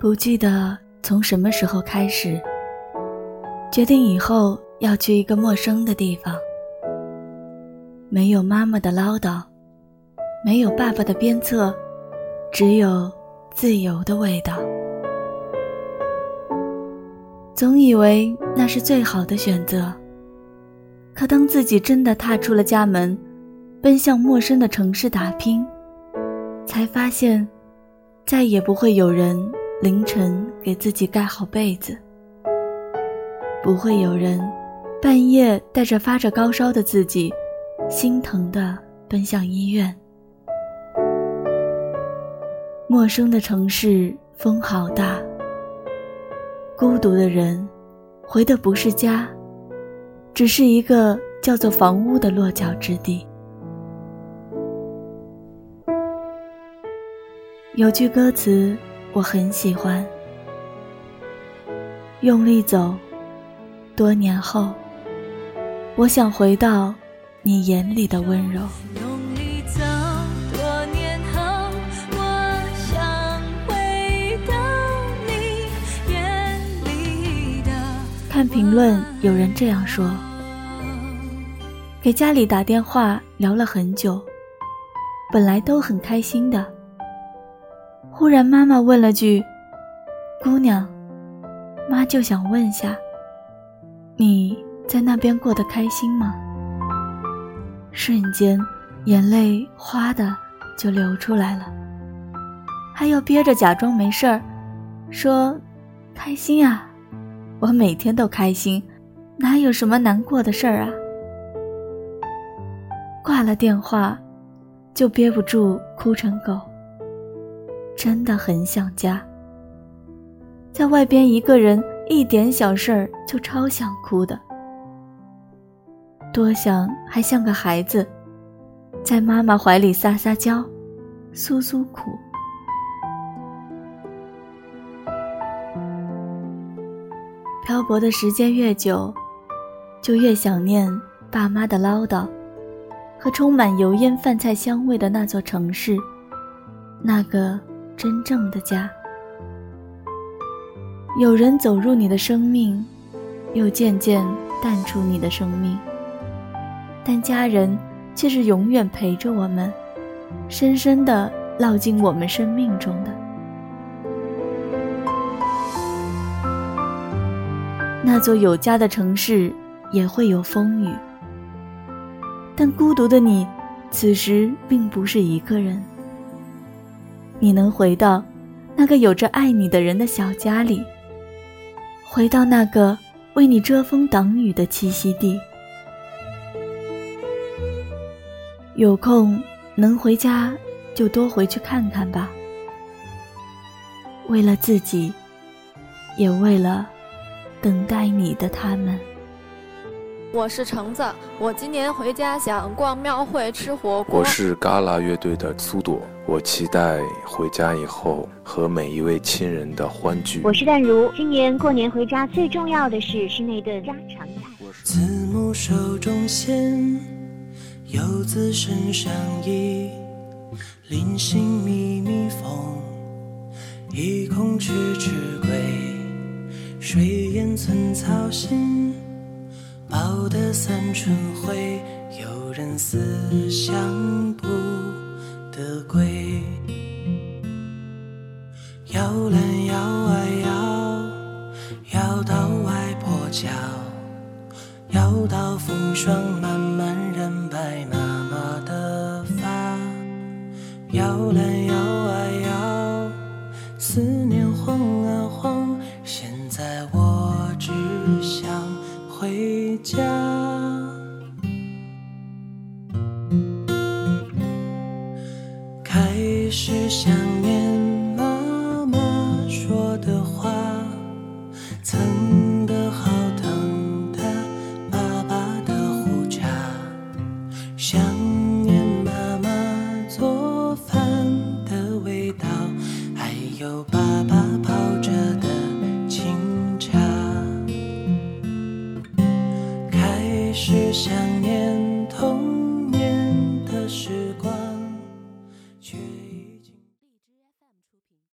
不记得从什么时候开始，决定以后要去一个陌生的地方，没有妈妈的唠叨，没有爸爸的鞭策，只有自由的味道。总以为那是最好的选择，可当自己真的踏出了家门，奔向陌生的城市打拼，才发现，再也不会有人。凌晨给自己盖好被子，不会有人半夜带着发着高烧的自己，心疼的奔向医院。陌生的城市风好大，孤独的人回的不是家，只是一个叫做房屋的落脚之地。有句歌词。我很喜欢，用力走。多年后，我想回到你眼里的温柔。看评论，有人这样说：给家里打电话聊了很久，本来都很开心的。忽然，妈妈问了句：“姑娘，妈就想问下，你在那边过得开心吗？”瞬间，眼泪哗的就流出来了，还要憋着假装没事儿，说：“开心啊，我每天都开心，哪有什么难过的事儿啊？”挂了电话，就憋不住哭成狗。真的很想家，在外边一个人，一点小事儿就超想哭的。多想还像个孩子，在妈妈怀里撒撒娇，诉诉苦。漂泊的时间越久，就越想念爸妈的唠叨，和充满油烟饭菜香味的那座城市，那个。真正的家，有人走入你的生命，又渐渐淡出你的生命，但家人却是永远陪着我们，深深的烙进我们生命中的。那座有家的城市也会有风雨，但孤独的你，此时并不是一个人。你能回到那个有着爱你的人的小家里，回到那个为你遮风挡雨的栖息地。有空能回家就多回去看看吧，为了自己，也为了等待你的他们。我是橙子，我今年回家想逛庙会、吃火锅。我是嘎啦乐队的苏朵，我期待回家以后和每一位亲人的欢聚。我是淡如，今年过年回家最重要的事是那顿家常菜。慈母手中线，游子身上衣，临行密密缝，意恐迟迟归，水烟寸草心。的三春晖，有人思乡不得归。摇篮摇啊摇，摇到外婆桥，摇到风霜慢慢染白妈妈的发。摇篮摇啊摇，思念晃，家，开始想念妈妈说的话，曾是想念。